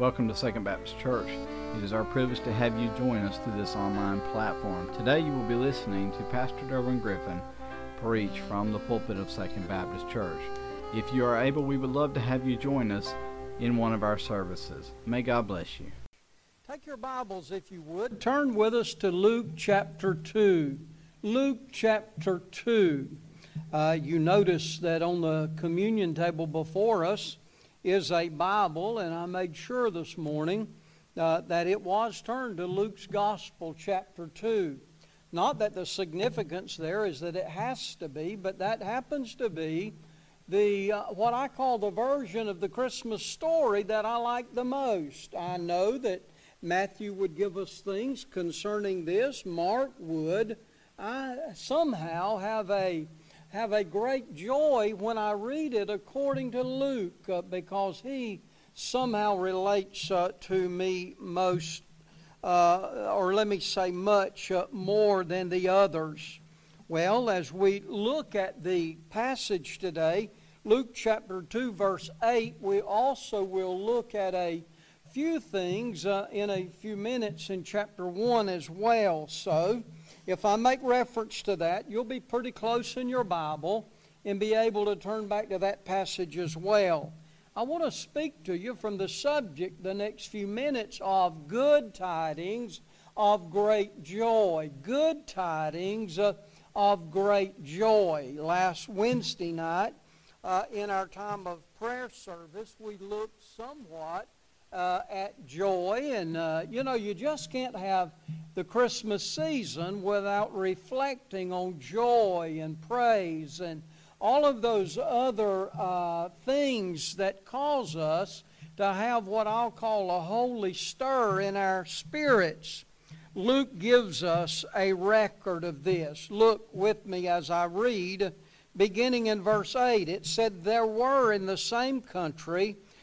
Welcome to Second Baptist Church. It is our privilege to have you join us through this online platform. Today you will be listening to Pastor Derwin Griffin preach from the pulpit of Second Baptist Church. If you are able, we would love to have you join us in one of our services. May God bless you. Take your Bibles, if you would. Turn with us to Luke chapter 2. Luke chapter 2. Uh, you notice that on the communion table before us is a Bible, and I made sure this morning uh, that it was turned to Luke's Gospel, chapter 2. Not that the significance there is that it has to be, but that happens to be the uh, what I call the version of the Christmas story that I like the most. I know that Matthew would give us things concerning this. Mark would. I somehow have a have a great joy when I read it according to Luke uh, because he somehow relates uh, to me most, uh, or let me say much uh, more than the others. Well, as we look at the passage today, Luke chapter 2, verse 8, we also will look at a few things uh, in a few minutes in chapter 1 as well. So, if I make reference to that, you'll be pretty close in your Bible and be able to turn back to that passage as well. I want to speak to you from the subject the next few minutes of good tidings of great joy. Good tidings uh, of great joy. Last Wednesday night, uh, in our time of prayer service, we looked somewhat uh, at joy. And, uh, you know, you just can't have the Christmas season without reflecting on joy and praise and all of those other uh, things that cause us to have what I'll call a holy stir in our spirits. Luke gives us a record of this. Look with me as I read, beginning in verse 8. It said, There were in the same country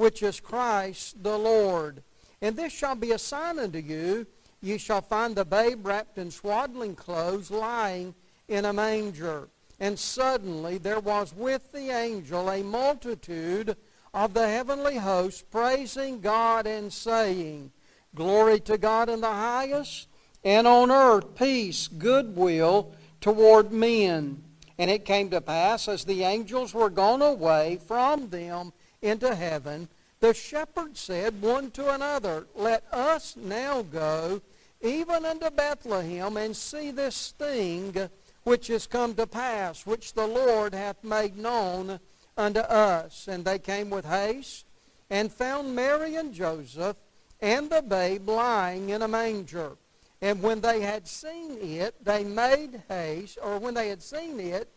which is Christ the Lord. And this shall be a sign unto you. Ye shall find the babe wrapped in swaddling clothes, lying in a manger. And suddenly there was with the angel a multitude of the heavenly hosts praising God and saying, Glory to God in the highest, and on earth peace, goodwill toward men. And it came to pass, as the angels were gone away from them, into heaven, the shepherds said one to another, Let us now go even unto Bethlehem and see this thing which is come to pass, which the Lord hath made known unto us. And they came with haste and found Mary and Joseph and the babe lying in a manger. And when they had seen it, they made haste, or when they had seen it,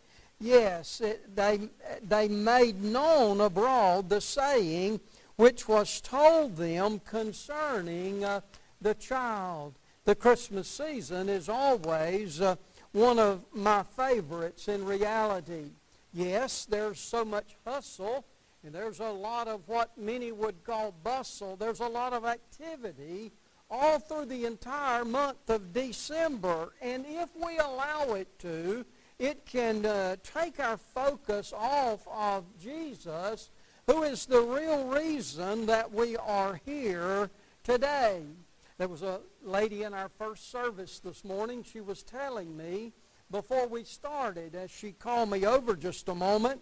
Yes, it, they, they made known abroad the saying which was told them concerning uh, the child. The Christmas season is always uh, one of my favorites in reality. Yes, there's so much hustle, and there's a lot of what many would call bustle. There's a lot of activity all through the entire month of December. And if we allow it to, it can uh, take our focus off of Jesus, who is the real reason that we are here today. There was a lady in our first service this morning. She was telling me before we started, as she called me over just a moment,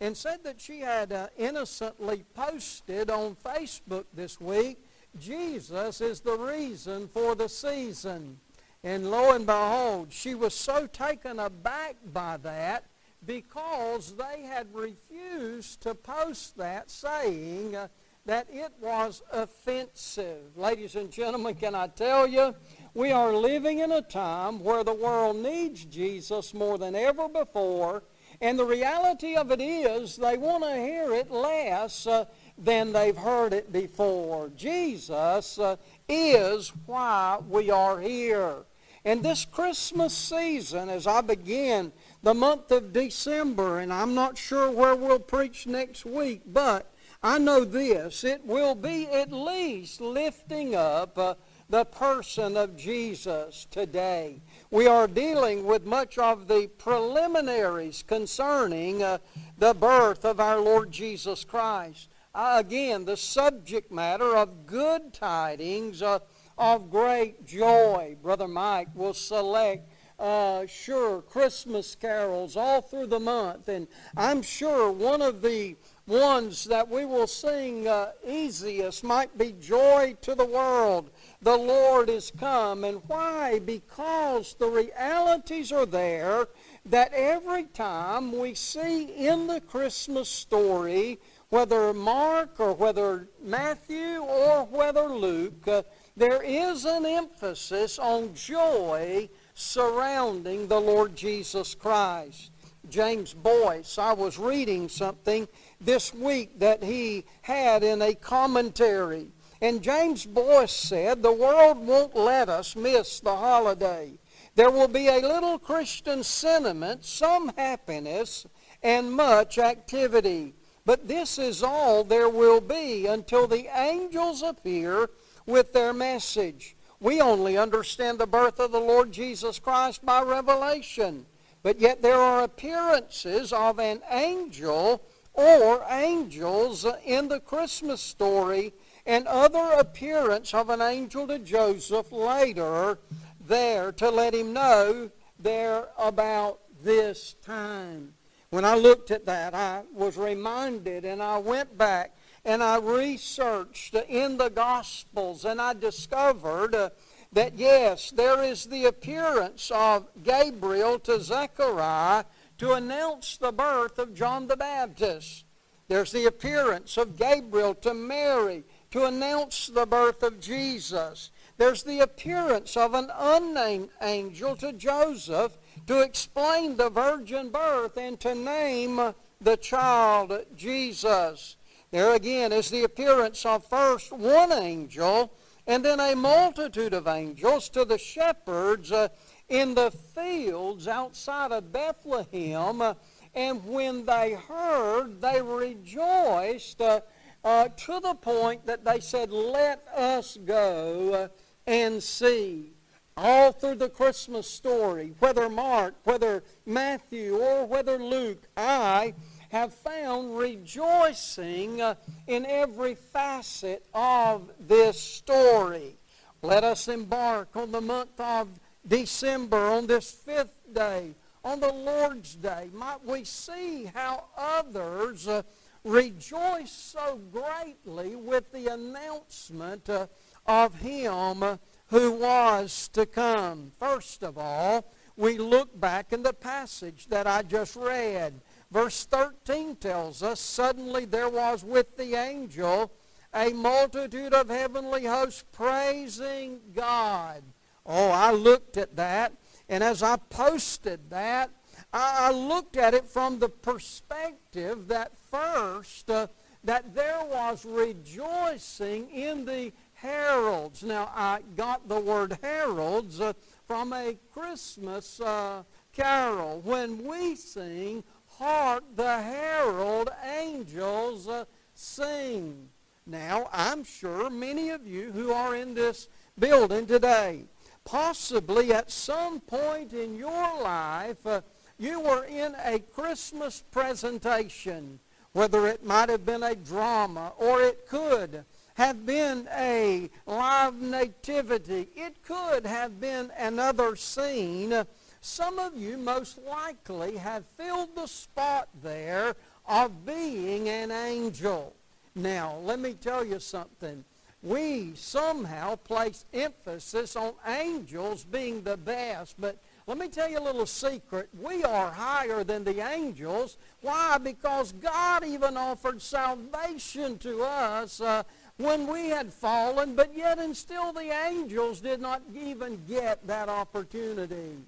and said that she had uh, innocently posted on Facebook this week, Jesus is the reason for the season. And lo and behold, she was so taken aback by that because they had refused to post that saying uh, that it was offensive. Ladies and gentlemen, can I tell you, we are living in a time where the world needs Jesus more than ever before. And the reality of it is they want to hear it less uh, than they've heard it before. Jesus uh, is why we are here. And this Christmas season, as I begin the month of December, and I'm not sure where we'll preach next week, but I know this. It will be at least lifting up uh, the person of Jesus today. We are dealing with much of the preliminaries concerning uh, the birth of our Lord Jesus Christ. Uh, again, the subject matter of good tidings uh, of great joy. Brother Mike will select uh, sure Christmas carols all through the month, and I'm sure one of the ones that we will sing uh, easiest might be Joy to the World. The Lord is come. And why? Because the realities are there that every time we see in the Christmas story, whether Mark or whether Matthew or whether Luke, uh, there is an emphasis on joy surrounding the Lord Jesus Christ. James Boice, I was reading something this week that he had in a commentary. And James Boice said, The world won't let us miss the holiday. There will be a little Christian sentiment, some happiness, and much activity. But this is all there will be until the angels appear with their message. We only understand the birth of the Lord Jesus Christ by revelation. But yet there are appearances of an angel or angels in the Christmas story and other appearance of an angel to Joseph later there to let him know there about this time. When I looked at that, I was reminded and I went back and I researched in the Gospels and I discovered uh, that yes, there is the appearance of Gabriel to Zechariah to announce the birth of John the Baptist. There's the appearance of Gabriel to Mary to announce the birth of Jesus. There's the appearance of an unnamed angel to Joseph to explain the virgin birth and to name the child Jesus. There again is the appearance of first one angel and then a multitude of angels to the shepherds uh, in the fields outside of Bethlehem. Uh, and when they heard, they rejoiced uh, uh to the point that they said, Let us go uh, and see. All through the Christmas story, whether Mark, whether Matthew, or whether Luke, I have found rejoicing uh, in every facet of this story. Let us embark on the month of December, on this fifth day, on the Lord's Day. Might we see how others uh, rejoice so greatly with the announcement uh, of Him who was to come. First of all, we look back in the passage that I just read. Verse 13 tells us, Suddenly there was with the angel a multitude of heavenly hosts praising God. Oh, I looked at that, and as I posted that, I, looked at it from the perspective that first, uh, that there was rejoicing in the heralds. Now, I got the word heralds uh, from a Christmas uh, carol. When we sing, hark the herald angels uh, sing. Now, I'm sure many of you who are in this building today, possibly at some point in your life, uh, you were in a Christmas presentation, whether it might have been a drama or it could have been a live nativity. It could have been another scene some of you most likely have filled the spot there of being an angel. Now, let me tell you something. We somehow place emphasis on angels being the best, but let me tell you a little secret. We are higher than the angels. Why? Because God even offered salvation to us uh, when we had fallen, but yet and still the angels did not even get that opportunity.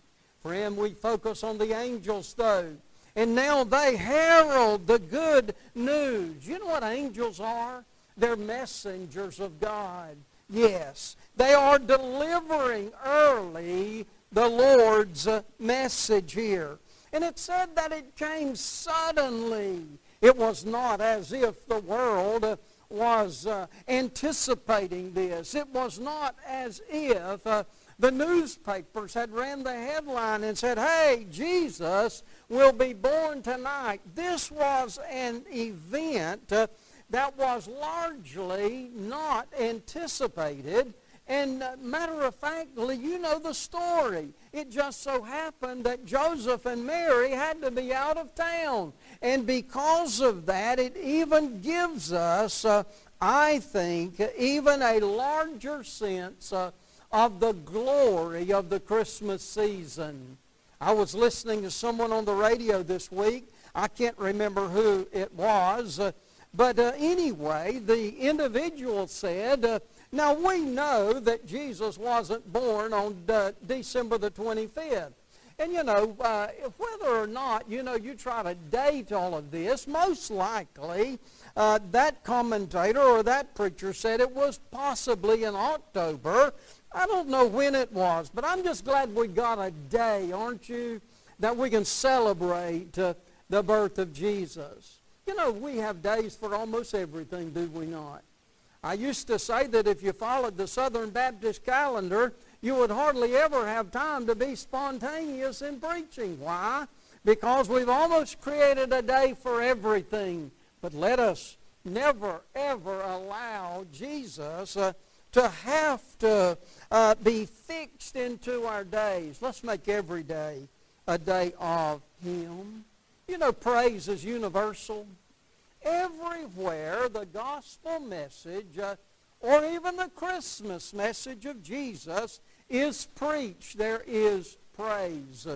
Friend, we focus on the angels, though. And now they herald the good news. You know what angels are? They're messengers of God. Yes, they are delivering early the Lord's message here. And it said that it came suddenly. It was not as if the world was uh, anticipating this. It was not as if uh, the newspapers had ran the headline and said, hey, Jesus will be born tonight. This was an event uh, that was largely not anticipated. And uh, matter of factly, you know the story. It just so happened that Joseph and Mary had to be out of town. And because of that, it even gives us, uh, I think, even a larger sense uh, of the glory of the Christmas season. I was listening to someone on the radio this week. I can't remember who it was. Uh, but uh, anyway, the individual said, uh, now we know that Jesus wasn't born on uh, December the 25th. And you know, uh, whether or not, you know, you try to date all of this, most likely that commentator or that preacher said it was possibly in October. I don't know when it was, but I'm just glad we got a day, aren't you, that we can celebrate uh, the birth of Jesus. You know, we have days for almost everything, do we not? I used to say that if you followed the Southern Baptist calendar, you would hardly ever have time to be spontaneous in preaching. Why? Because we've almost created a day for everything. But let us never, ever allow Jesus uh, to have to uh, be fixed into our days. Let's make every day a day of Him. You know, praise is universal. Everywhere the gospel message uh, or even the Christmas message of Jesus is preached, there is praise.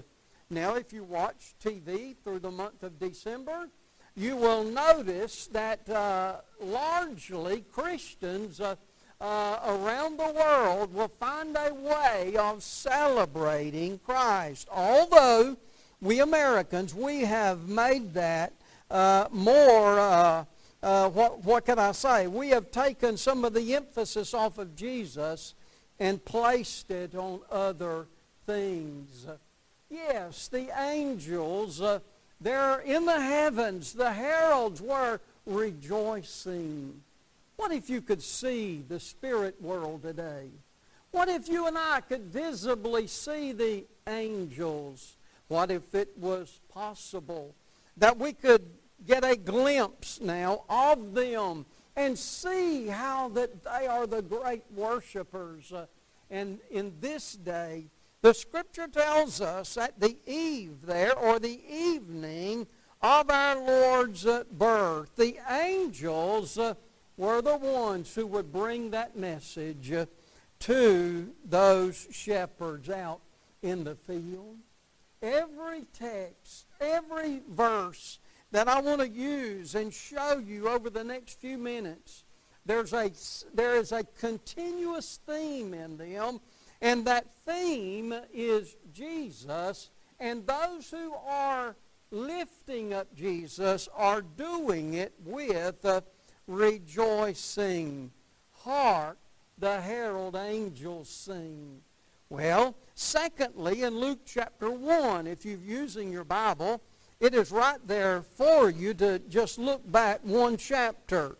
Now, if you watch TV through the month of December, you will notice that uh, largely Christians uh, uh, around the world will find a way of celebrating Christ. Although we Americans, we have made that uh, more, uh, uh, what, what can I say? We have taken some of the emphasis off of Jesus and placed it on other things. Yes, the angels, uh, they're in the heavens. The heralds were rejoicing. What if you could see the spirit world today? What if you and I could visibly see the angels? What if it was possible that we could get a glimpse now of them and see how that they are the great worshipers. Uh, and in this day, the scripture tells us at the eve there, or the evening of our Lord's uh, birth, the angels uh, were the ones who would bring that message uh, to those shepherds out in the field. Every text, every verse that I want to use and show you over the next few minutes, there's a, there is a continuous theme in them, and that theme is Jesus, and those who are lifting up Jesus are doing it with uh, rejoicing. Hark, the herald angels sing. Well, secondly, in Luke chapter 1, if you're using your Bible, it is right there for you to just look back one chapter.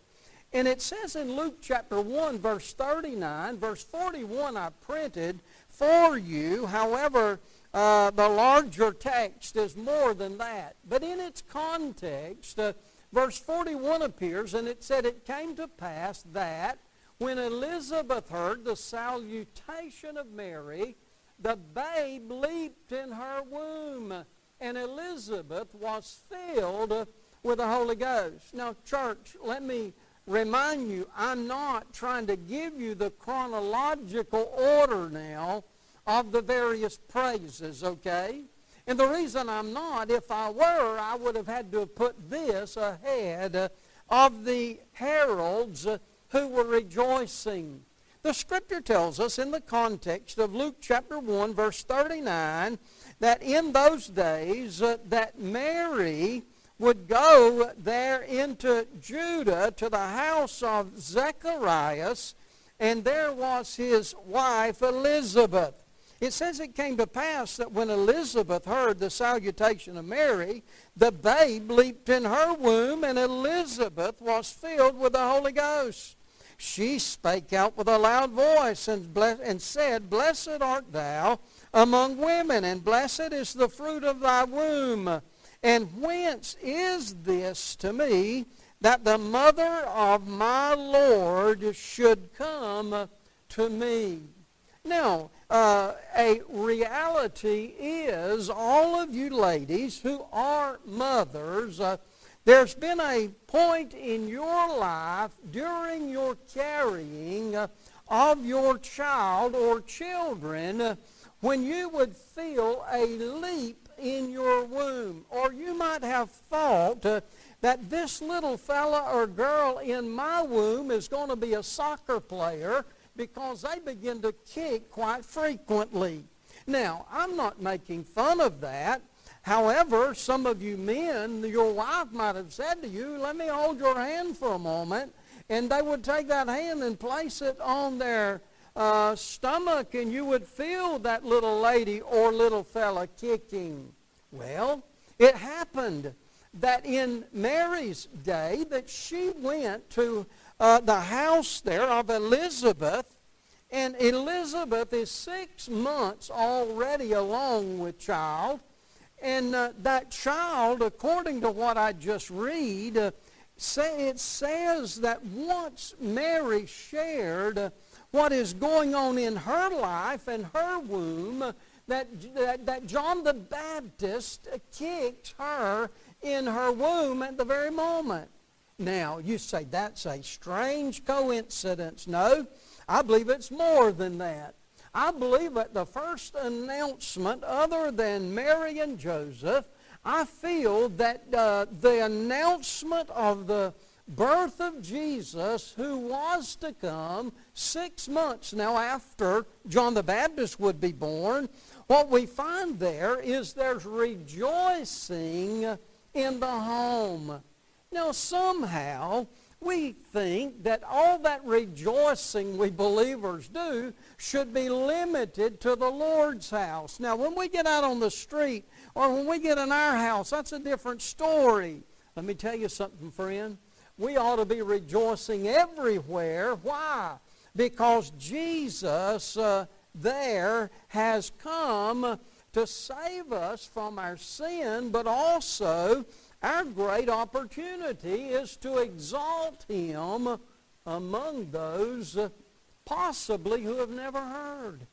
And it says in Luke chapter 1, verse 39, verse 41 I printed for you. However, uh, the larger text is more than that. But in its context, uh, verse 41 appears, and it said, It came to pass that when Elizabeth heard the salutation of Mary, the babe leaped in her womb, and Elizabeth was filled with the Holy Ghost. Now, church, let me remind you, I'm not trying to give you the chronological order now of the various praises, okay? And the reason I'm not, if I were, I would have had to have put this ahead of the heralds who were rejoicing. The scripture tells us in the context of Luke chapter 1 verse 39 that in those days that Mary would go there into Judah to the house of Zacharias and there was his wife Elizabeth. It says it came to pass that when Elizabeth heard the salutation of Mary, the babe leaped in her womb, and Elizabeth was filled with the Holy Ghost. She spake out with a loud voice and, bless, and said, Blessed art thou among women, and blessed is the fruit of thy womb. And whence is this to me that the mother of my Lord should come to me? Now, uh, a reality is all of you ladies who are mothers, uh, there's been a point in your life during your carrying uh, of your child or children uh, when you would feel a leap in your womb. Or you might have thought uh, that this little fella or girl in my womb is going to be a soccer player because they begin to kick quite frequently. Now, I'm not making fun of that. However, some of you men, your wife might have said to you, let me hold your hand for a moment. And they would take that hand and place it on their uh, stomach, and you would feel that little lady or little fella kicking. Well, it happened that in Mary's day that she went to uh, the house there of Elizabeth. And Elizabeth is six months already along with child. And uh, that child, according to what I just read, uh, say, it says that once Mary shared uh, what is going on in her life and her womb, that, that, that John the Baptist kicked her in her womb at the very moment. Now, you say that's a strange coincidence. No, I believe it's more than that. I believe that the first announcement, other than Mary and Joseph, I feel that uh, the announcement of the birth of Jesus, who was to come six months now after John the Baptist would be born, what we find there is there's rejoicing in the home. Now, somehow, we think that all that rejoicing we believers do should be limited to the Lord's house. Now, when we get out on the street or when we get in our house, that's a different story. Let me tell you something, friend. We ought to be rejoicing everywhere. Why? Because Jesus uh, there has come to save us from our sin, but also our great opportunity is to exalt him among those possibly who have never heard.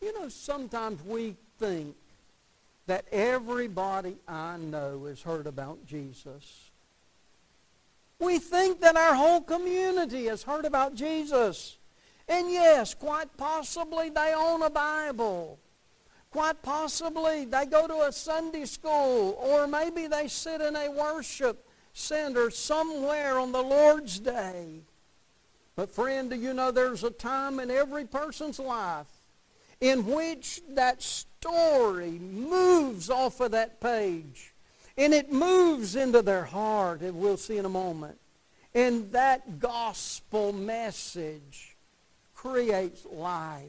You know, sometimes we think that everybody I know has heard about Jesus. We think that our whole community has heard about Jesus. And yes, quite possibly they own a Bible. Quite possibly they go to a Sunday school or maybe they sit in a worship center somewhere on the Lord's day. But friend, do you know there's a time in every person's life in which that story moves off of that page and it moves into their heart, and we'll see in a moment. And that gospel message creates life.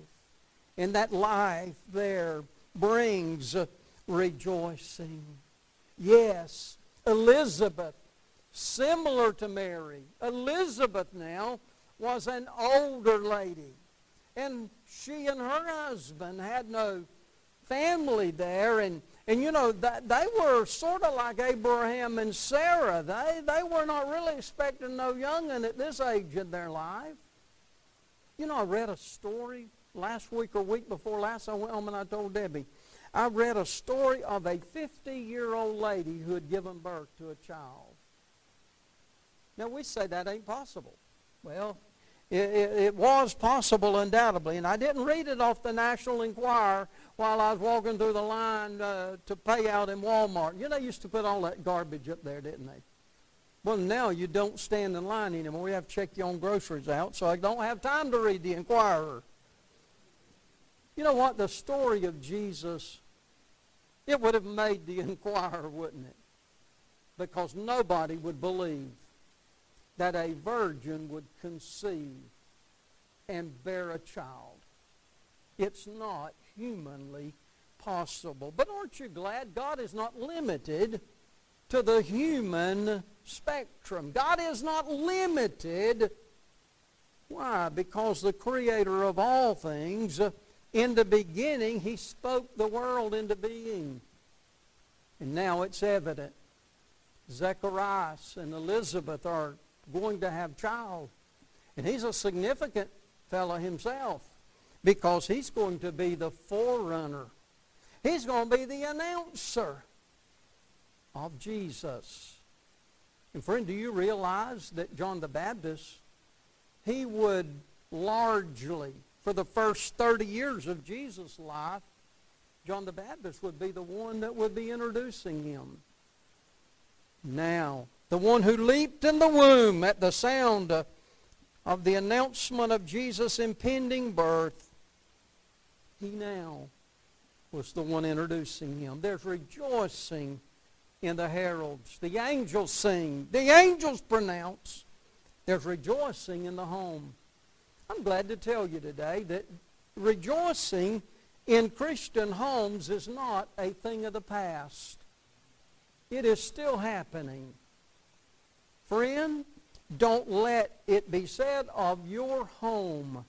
And that life there brings rejoicing. Yes, Elizabeth, similar to Mary. Elizabeth now was an older lady. And she and her husband had no family there. And, and you know, they were sort of like Abraham and Sarah. They, they were not really expecting no young'un at this age in their life. You know, I read a story last week or week before last, I went home and I told Debbie, I read a story of a 50-year-old lady who had given birth to a child. Now, we say that ain't possible. Well, it, it, it, was possible undoubtedly, and I didn't read it off the National Enquirer while I was walking through the line uh, to pay out in Walmart. You know, they used to put all that garbage up there, didn't they? Well, now you don't stand in line anymore. You have to check your own groceries out, so I don't have time to read the Enquirer. You know what? The story of Jesus, it would have made the Enquirer, wouldn't it? Because nobody would believe that a virgin would conceive and bear a child. It's not humanly possible. But aren't you glad God is not limited to the human spectrum? God is not limited. Why? Because the creator of all things, in the beginning, he spoke the world into being. And now it's evident. Zacharias and Elizabeth are going to have child. And he's a significant fellow himself because he's going to be the forerunner. He's going to be the announcer of Jesus. And friend, do you realize that John the Baptist, he would largely, for the first 30 years of Jesus' life, John the Baptist would be the one that would be introducing him. Now, the one who leaped in the womb at the sound of the announcement of Jesus' impending birth, he now was the one introducing him. There's rejoicing in the heralds. The angels sing. The angels pronounce. There's rejoicing in the home. I'm glad to tell you today that rejoicing in Christian homes is not a thing of the past. It is still happening. Friend, don't let it be said of your home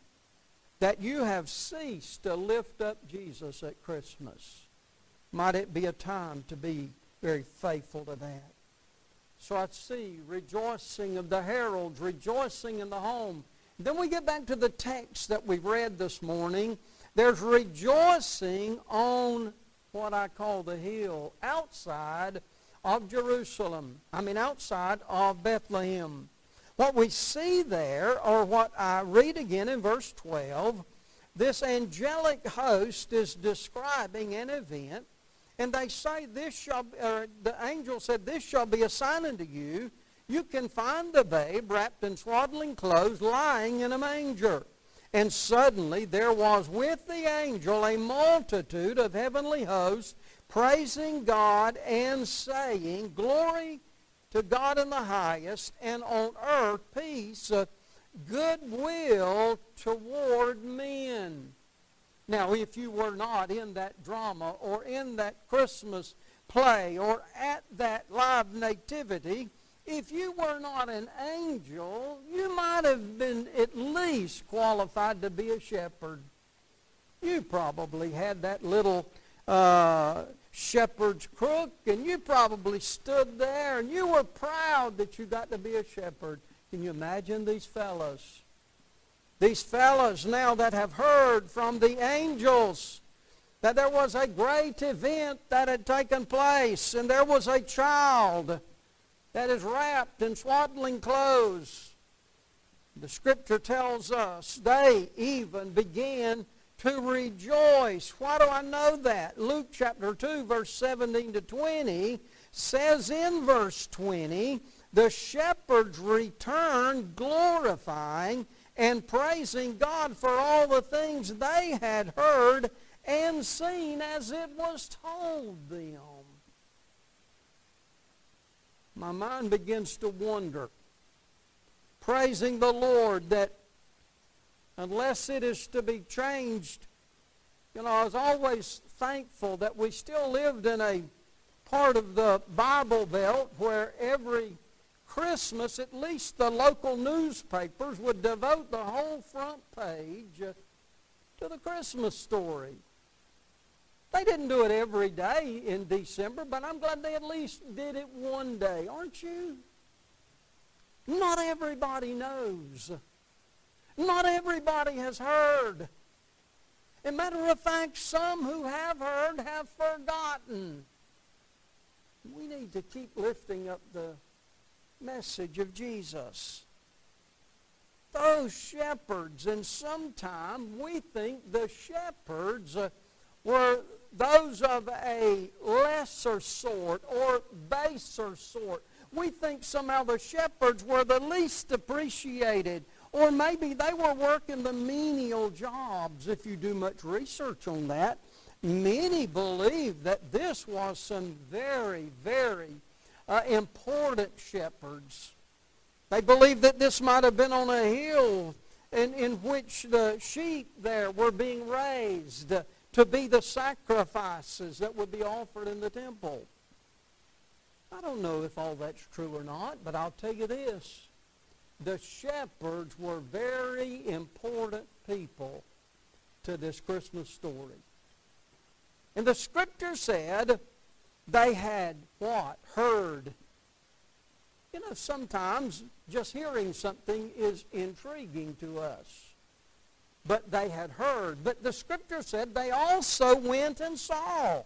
that you have ceased to lift up Jesus at Christmas. Might it be a time to be very faithful to that? So I see rejoicing of the heralds, rejoicing in the home. Then we get back to the text that we read this morning. There's rejoicing on what I call the hill, outside of Jerusalem. I mean, outside of Bethlehem. What we see there, or what I read again in verse 12, this angelic host is describing an event, and they say this shall, uh, the angel said, this shall be a sign unto you. You can find the babe wrapped in swaddling clothes lying in a manger. And suddenly there was with the angel a multitude of heavenly hosts praising God and saying, Glory to God in the highest, and on earth peace, uh, goodwill toward men. Now, if you were not in that drama or in that Christmas play or at that live nativity, if you were not an angel, you might have been at least qualified to be a shepherd. You probably had that little uh, shepherd's crook, and you probably stood there and you were proud that you got to be a shepherd. Can you imagine these fellows? These fellows now that have heard from the angels that there was a great event that had taken place and there was a child that is wrapped in swaddling clothes. The scripture tells us they even began to rejoice. Why do I know that? Luke chapter 2, verse 17 to 20 says in verse 20, the shepherds returned glorifying and praising God for all the things they had heard and seen as it was told them. My mind begins to wonder, praising the Lord that unless it is to be changed. You know, I was always thankful that we still lived in a part of the Bible Belt where every Christmas, at least the local newspapers would devote the whole front page to the Christmas story. They didn't do it every day in December, but I'm glad they at least did it one day, aren't you? Not everybody knows not everybody has heard. As a matter of fact, some who have heard have forgotten. We need to keep lifting up the message of Jesus. Those shepherds, and sometimes we think the shepherds uh, were those of a lesser sort or baser sort. we think somehow the shepherds were the least appreciated. Or maybe they were working the menial jobs. If you do much research on that, many believe that this was some very, very uh, important shepherds. They believe that this might have been on a hill in, in which the sheep there were being raised to be the sacrifices that would be offered in the temple. I don't know if all that's true or not, but I'll tell you this. The shepherds were very important people to this Christmas story. And the scripture said they had what? Heard. You know, sometimes just hearing something is intriguing to us. But they had heard. But the scripture said they also went and saw.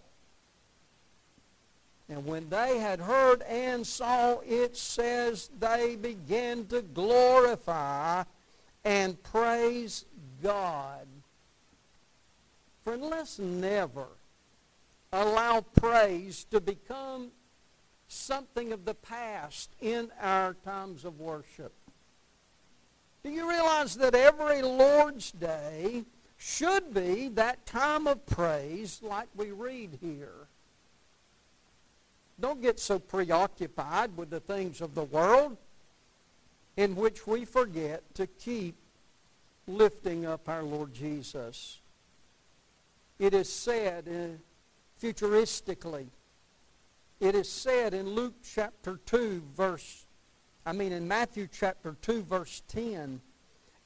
And when they had heard and saw, it says they began to glorify and praise God. Friend, let's never allow praise to become something of the past in our times of worship. Do you realize that every Lord's Day should be that time of praise like we read here? Don't get so preoccupied with the things of the world in which we forget to keep lifting up our Lord Jesus. It is said uh, futuristically, it is said in Luke chapter 2 verse, I mean in Matthew chapter 2 verse 10,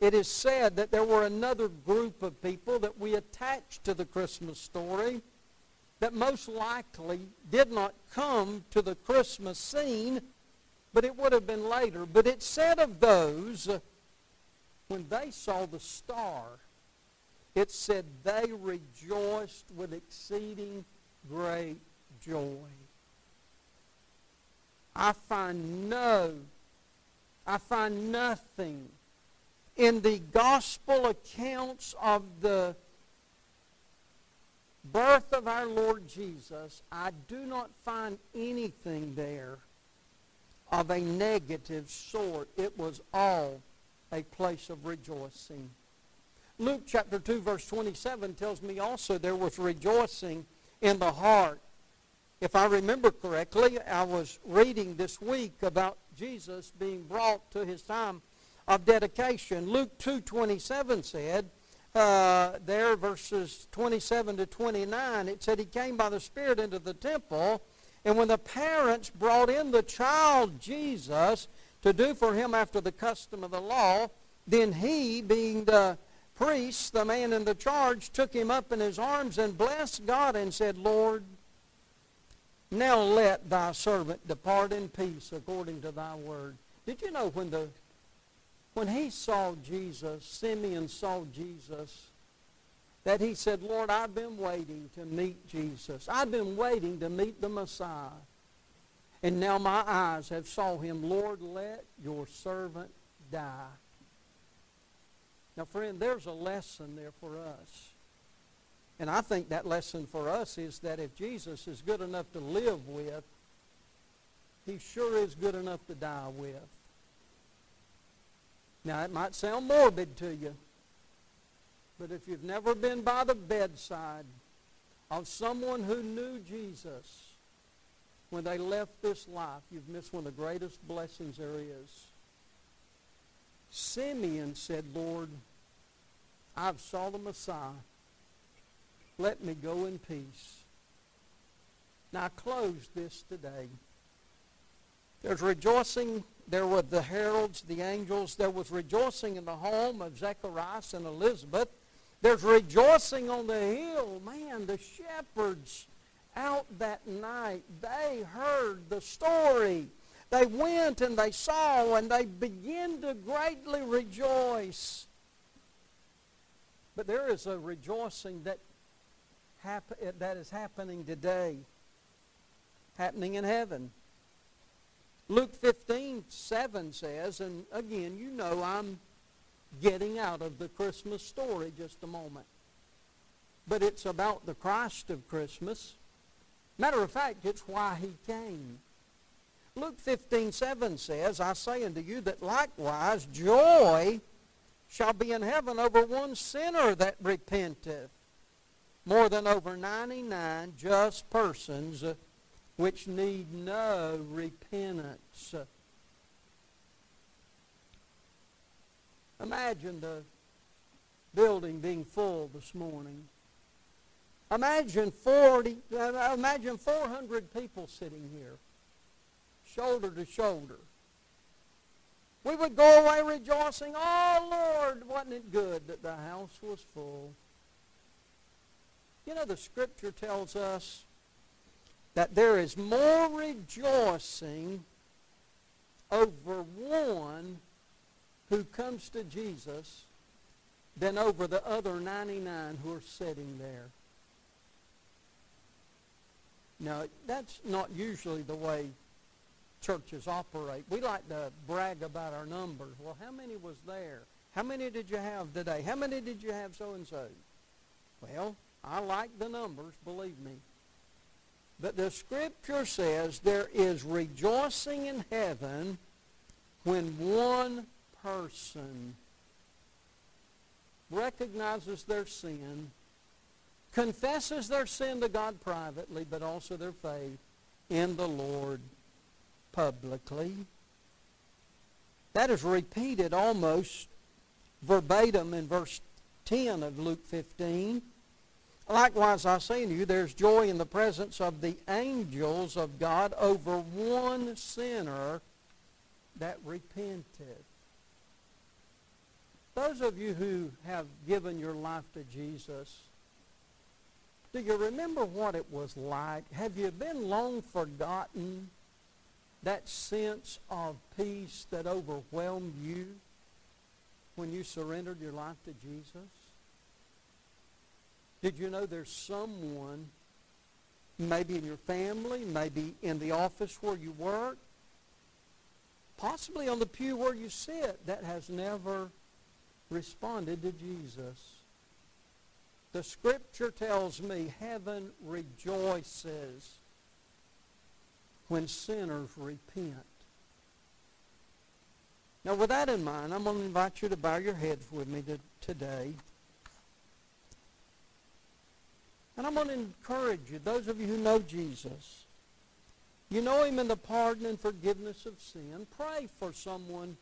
it is said that there were another group of people that we attached to the Christmas story that most likely did not come to the Christmas scene, but it would have been later. But it said of those, when they saw the star, it said they rejoiced with exceeding great joy. I find no, I find nothing in the gospel accounts of the birth of our Lord Jesus, I do not find anything there of a negative sort. It was all a place of rejoicing. Luke chapter 2 verse 27 tells me also there was rejoicing in the heart. If I remember correctly, I was reading this week about Jesus being brought to his time of dedication. Luke 2.27 said, uh, there, verses 27 to 29, it said he came by the Spirit into the temple, and when the parents brought in the child Jesus to do for him after the custom of the law, then he, being the priest, the man in the charge, took him up in his arms and blessed God and said, Lord, now let thy servant depart in peace according to thy word. Did you know when the when he saw Jesus, Simeon saw Jesus, that he said, Lord, I've been waiting to meet Jesus. I've been waiting to meet the Messiah. And now my eyes have saw him. Lord, let your servant die. Now, friend, there's a lesson there for us. And I think that lesson for us is that if Jesus is good enough to live with, he sure is good enough to die with. Now, it might sound morbid to you, but if you've never been by the bedside of someone who knew Jesus when they left this life, you've missed one of the greatest blessings there is. Simeon said, Lord, I've saw the Messiah. Let me go in peace. Now, I close this today. There's rejoicing there were the heralds, the angels. There was rejoicing in the home of Zacharias and Elizabeth. There's rejoicing on the hill. Man, the shepherds out that night, they heard the story. They went and they saw and they began to greatly rejoice. But there is a rejoicing that, hap- that is happening today, happening in heaven. Luke 15, 7 says, and again, you know I'm getting out of the Christmas story just a moment. But it's about the Christ of Christmas. Matter of fact, it's why he came. Luke 15, 7 says, I say unto you that likewise joy shall be in heaven over one sinner that repenteth, more than over 99 just persons uh, which need no repentance. Imagine the building being full this morning. Imagine 40, uh, imagine 400 people sitting here, shoulder to shoulder. We would go away rejoicing, oh Lord, wasn't it good that the house was full? You know, the scripture tells us that there is more rejoicing over one who comes to Jesus than over the other 99 who are sitting there. Now, that's not usually the way churches operate. We like to brag about our numbers. Well, how many was there? How many did you have today? How many did you have so-and-so? Well, I like the numbers, believe me. But the scripture says there is rejoicing in heaven when one person recognizes their sin, confesses their sin to God privately, but also their faith in the Lord publicly. That is repeated almost verbatim in verse 10 of Luke 15. Likewise, I say to you, there's joy in the presence of the angels of God over one sinner that repented. Those of you who have given your life to Jesus, do you remember what it was like? Have you been long forgotten that sense of peace that overwhelmed you when you surrendered your life to Jesus? Did you know there's someone, maybe in your family, maybe in the office where you work, possibly on the pew where you sit, that has never responded to Jesus? The scripture tells me heaven rejoices when sinners repent. Now, with that in mind, I'm going to invite you to bow your heads with me to, today. And I'm going to encourage you, those of you who know Jesus, you know him in the pardon and forgiveness of sin. Pray for someone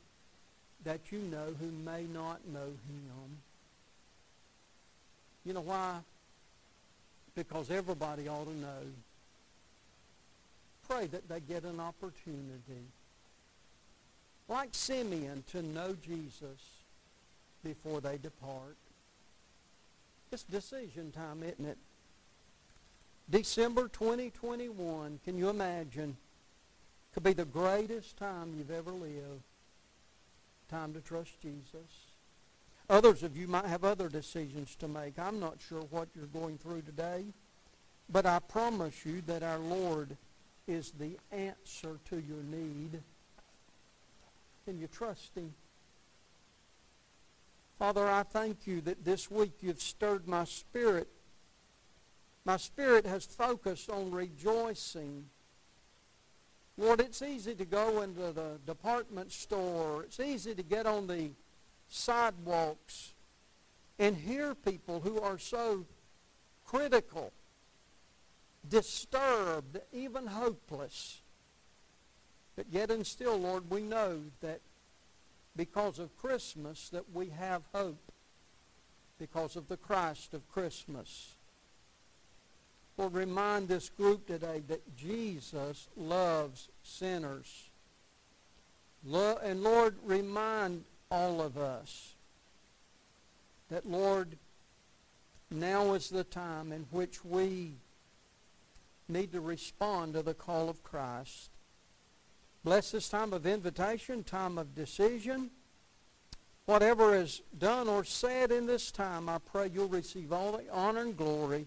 that you know who may not know him. You know why? Because everybody ought to know. Pray that they get an opportunity, like Simeon, to know Jesus before they depart. It's decision time, isn't it? December 2021, can you imagine? Could be the greatest time you've ever lived. Time to trust Jesus. Others of you might have other decisions to make. I'm not sure what you're going through today, but I promise you that our Lord is the answer to your need. Can you trust him? Father, I thank you that this week you've stirred my spirit my spirit has focused on rejoicing. Lord, it's easy to go into the department store. It's easy to get on the sidewalks and hear people who are so critical, disturbed, even hopeless. But yet and still, Lord, we know that because of Christmas that we have hope because of the Christ of Christmas. Lord, remind this group today that Jesus loves sinners. And Lord, remind all of us that, Lord, now is the time in which we need to respond to the call of Christ. Bless this time of invitation, time of decision. Whatever is done or said in this time, I pray you'll receive all the honor and glory